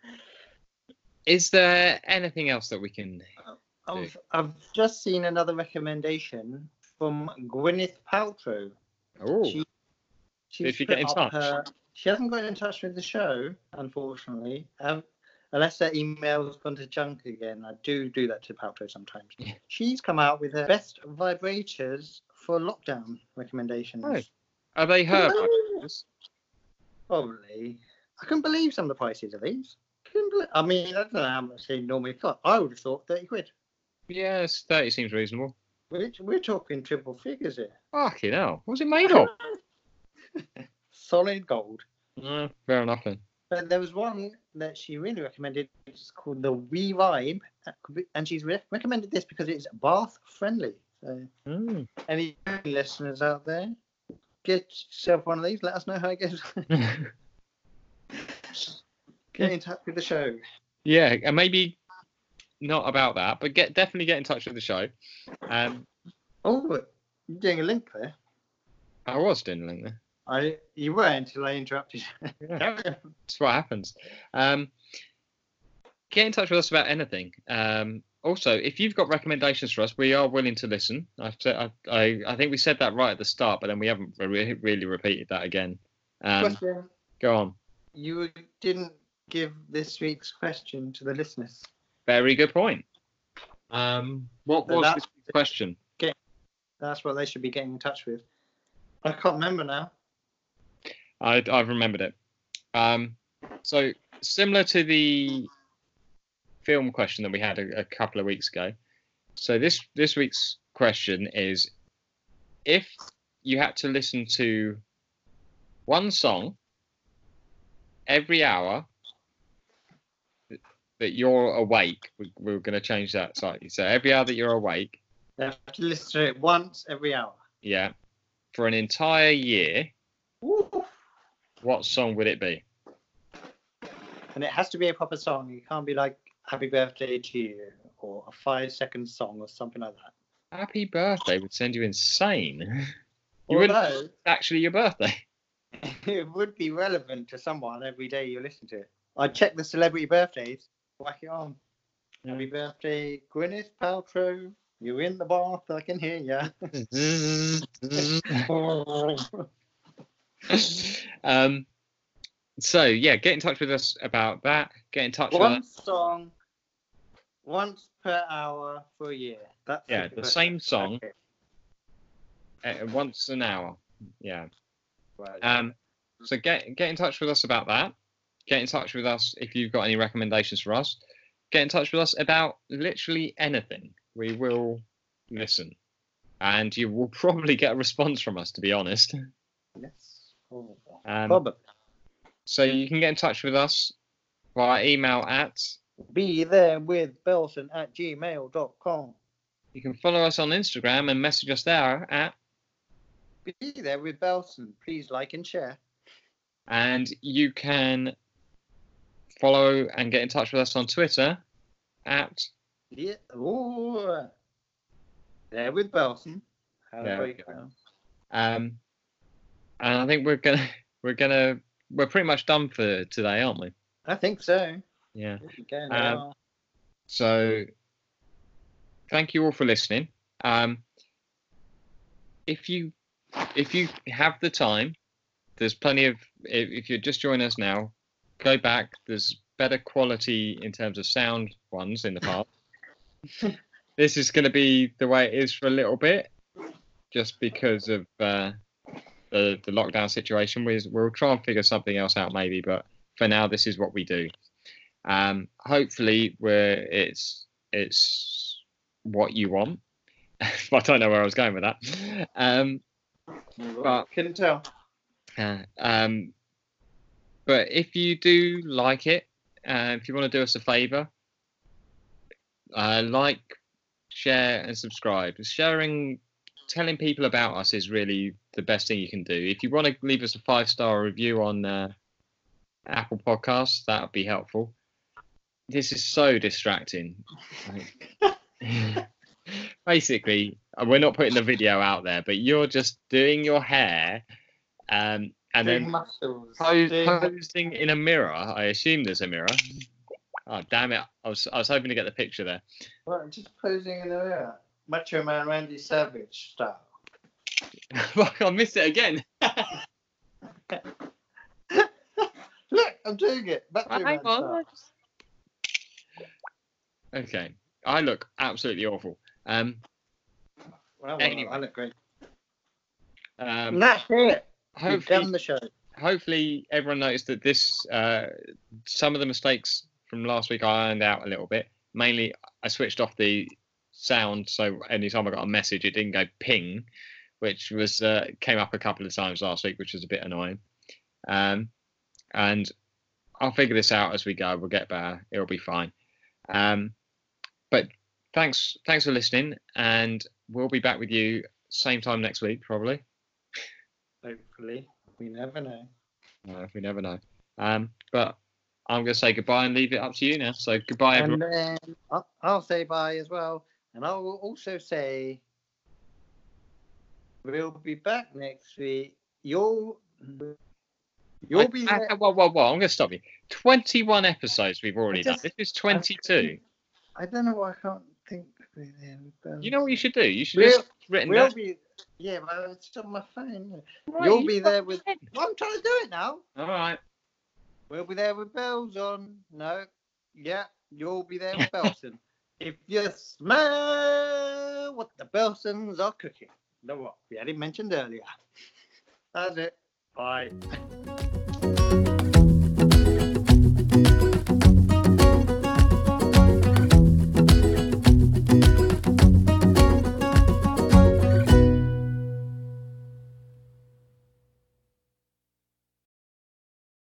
is there anything else that we can? I've, I've just seen another recommendation from Gwyneth Paltrow. Oh, She, Did she get in touch? Her, she hasn't got in touch with the show, unfortunately. Um, unless her email's gone to junk again. I do do that to Paltrow sometimes. Yeah. She's come out with her best vibrators for lockdown recommendations. Oh. are they her? Probably. I can believe some of the prices of these. Couldn't I mean, I don't know how much they normally cost. I would have thought 30 quid. Yes, thirty seems reasonable. We're, we're talking triple figures here. Fucking hell, what's it made of? Solid gold. Uh, fair enough then. But there was one that she really recommended. It's called the We-Vibe, and she's re- recommended this because it's bath friendly. So, Mm. any listeners out there, get yourself one of these. Let us know how it goes. get in touch with the show. yeah, and maybe not about that, but get definitely get in touch with the show. Um, Oh, you're doing a link there. I was doing a link there. I you were until I interrupted. Yeah. That's what happens. Um, get in touch with us about anything. Um, also, if you've got recommendations for us, we are willing to listen. I've said, I, I, I think we said that right at the start, but then we haven't re- really repeated that again. Um, Question: go on. You didn't give this week's question to the listeners. Very good point. Um, what So was that- this question? That's what they should be getting in touch with. I can't remember now. I, I've remembered it. Um, so similar to the film question that we had a, a couple of weeks ago. So this this week's question is: if you had to listen to one song every hour that- you're awake, we, we're going to change that slightly. So every hour that you're awake, They have to listen to it once every hour. yeah, for an entire year, Ooh. what song would it be? And it has to be a proper song. It can't be like "Happy Birthday to You" or a five-second song or something like that. Happy birthday would send you insane. You wouldn't Although actually your birthday. it would be relevant to someone every day you listen to it. I'd check the celebrity birthdays, whack it on. Happy birthday, Gwyneth Paltrow. You're in the bath, I can hear you. um, so yeah, get in touch with us about that. Get in touch with One us. song, once per hour for a year. That's Yeah, the same song. Okay. uh, once an hour. Yeah. Right. Um, so get get in touch with us about that. Get in touch with us if you've got any recommendations for us. Get in touch with us about literally anything. We will listen, and you will probably get a response from us. To be honest. yes. Oh, Um, Probably. So you can get in touch with us via email at. Be there with Belson at gmail.com. You can follow us on Instagram and message us there at. Be there with Belson. Please like and share. And you can follow and get in touch with us on Twitter at. Yeah. Ooh. There with Belson. How There we go. Um, and I think we're gonna we're gonna we're pretty much done for today, aren't we? I think so. Yeah. There we go, Um. So thank you all for listening. Um, if you if you have the time, there's plenty of if, if you're just joining us now, go back. There's better quality in terms of sound ones in the past. this is going to be the way it is for a little bit, just because of uh, the the lockdown situation. We, we'll try and figure something else out maybe, but for now, this is what we do. Um, hopefully, where it's it's what you want. I don't know where I was going with that. Um, but- couldn't tell. uh, um, but if you do like it, uh, if you want to do us a favor, uh, like, share, and subscribe. Sharing, telling people about us is really the best thing you can do. If you want to leave us a five star review on uh, Apple Podcasts, that would be helpful. This is so distracting. Like- Basically, uh, we're not putting the video out there, but you're just doing your hair, um, and Doing then muscles. Pose, doing- posing in a mirror. I assume there's a mirror. Oh damn it! I was I was hoping to get the picture there. Well, just posing in a mirror. Macho Man Randy Savage style. Fuck, I missed it again. Look, I'm doing it. Macho Hang Man on. style. Okay, I look absolutely awful. Um, Well, well, Anyway. I look great. um, That's it. You've hopefully, done the show. hopefully everyone noticed that this uh, some of the mistakes from last week I ironed out a little bit. Mainly, I switched off the sound, so anytime I got a message, it didn't go ping, which was uh, came up a couple of times last week, which was a bit annoying. Um, and I'll figure this out as we go. We'll get better. It'll be fine. Um, but thanks, thanks for listening, and we'll be back with you same time next week, probably. Hopefully. We never know. Uh, we never know. Um, but I'm going to say goodbye and leave it up to you now. So goodbye, everyone. And then I'll, I'll say bye as well. And I will also say we'll be back next week. You'll you'll be I- there. I- whoa, whoa, whoa! I'm going to stop you. 21 episodes we've already just- done. This is 22. I don't know why I can't You know what you should do? You should We'll- just written We'll down. be yeah, but it's on my phone. Right, You'll you be there with. Well, I'm trying to do it now. All right. We'll be there with bells on. No. Yeah, you'll be there with Belson. if you smell what the Belsons are cooking. The what we had it mentioned earlier. That's it. Bye.